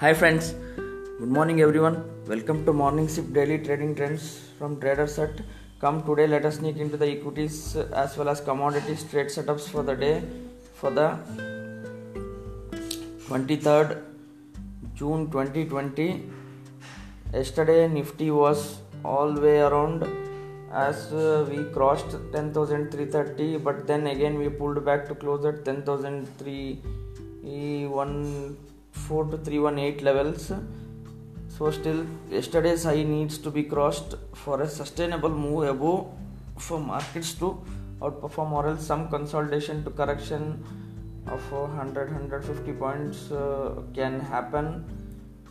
Hi friends, good morning everyone. Welcome to Morning Sip Daily Trading Trends from TraderSet. Come today, let us sneak into the equities as well as commodities trade setups for the day for the 23rd June 2020. Yesterday, Nifty was all way around as uh, we crossed 10,330, but then again we pulled back to close at 10,314 to 318 levels. So, still, yesterday's high needs to be crossed for a sustainable move above for markets to outperform, or else some consolidation to correction of 100 150 points uh, can happen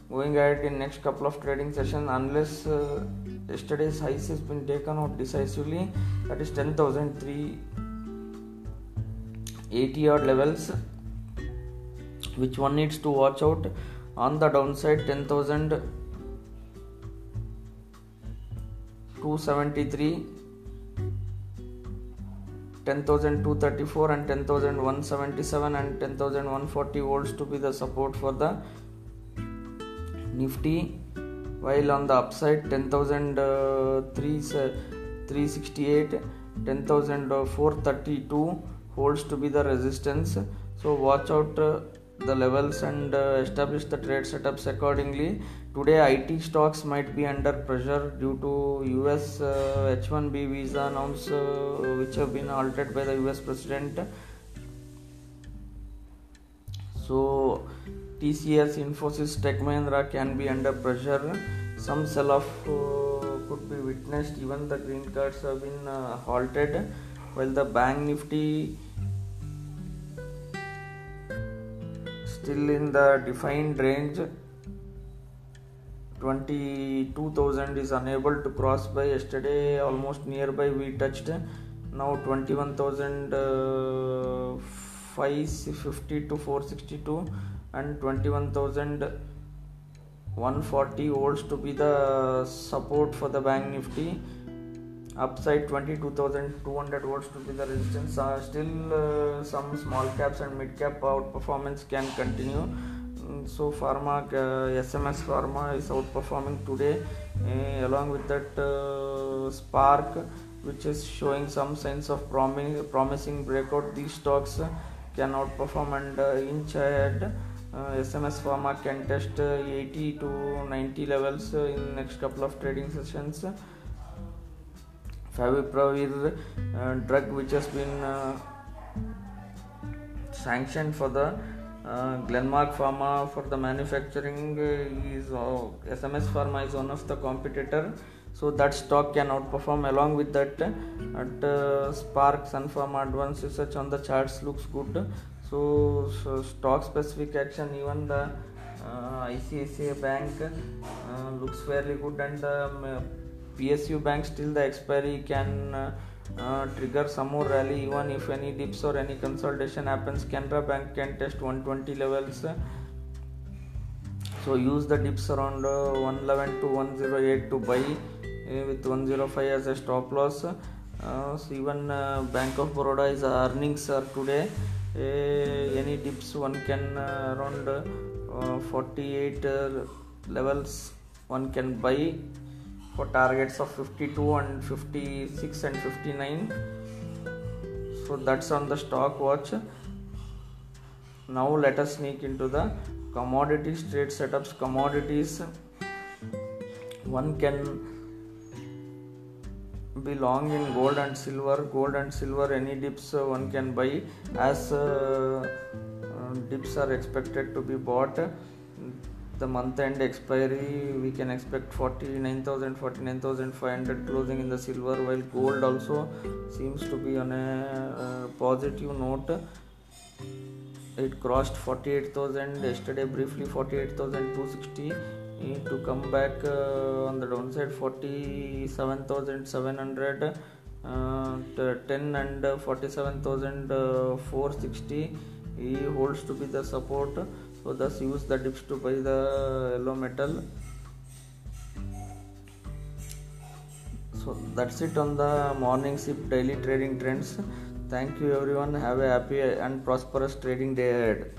going ahead in next couple of trading sessions unless uh, yesterday's highs has been taken out decisively that is 10380 odd levels which one needs to watch out? On the downside 10273 10234 and 10177 and 10140 volts to be the support for the nifty. While on the upside 10368 10432 holds to be the resistance. So watch out uh, the levels and uh, establish the trade setups accordingly. Today it stocks might be under pressure due to us uh, h1b visa announced uh, which have been altered by the us president. So tcs infosys tech mahindra can be under pressure. Some sell off uh, could be witnessed even the green cards have been uh, halted while the bank nifty still in the defined range. 22000 is unable to cross by yesterday almost nearby we touched. Now 21550 uh, to 462 and 21140 volts to be the support for the bank nifty upside 22200 volts to be the resistance uh, still uh, some small caps and mid cap outperformance can continue. Mm, so pharma uh, sms pharma is outperforming today uh, along with that uh, SPARC which is showing some signs of promising promising breakout. These stocks can outperform and uh, inch ahead. Uh, sms pharma can test uh, 80 to 90 levels uh, in next couple of trading sessions favipiravir uh, drug which has been uh, sanctioned for the uh, Glenmark Pharma for the manufacturing uh, is uh, SMS Pharma is one of the competitor. So that stock can outperform. Along with that at uh, SPARC Sun Pharma advanced research on the charts looks good. So, so stock specific action even the uh, ICICI bank looks fairly good and the PSU bank still the expiry can uh, uh, trigger some more rally even if any dips or any consolidation happens. Canara bank can test 120 levels. So use the dips around uh, 111 to 108 to buy uh, with 105 as a stop loss. Uh, so even uh, bank of baroda is earnings are today. Any dips one can around uh, 48 uh, levels one can buy for targets of 52 and 56 and 59 so that's on the stock watch. Now let us sneak into the commodities trade setups. Commodities one can be long in gold and silver. Gold and silver any dips uh, one can buy as uh, uh, dips are expected to be bought the month end expiry we can expect 49000 49500 closing in the silver while gold also seems to be on a uh, positive note. It crossed 48000 yesterday briefly 48260 to come back uh, on the downside 47700 uh, 10 and 47460 he holds to be the support so thus use the dips to buy the yellow metal. So that's it on the morning sip daily trading trends. Thank you everyone. Have a happy and prosperous trading day ahead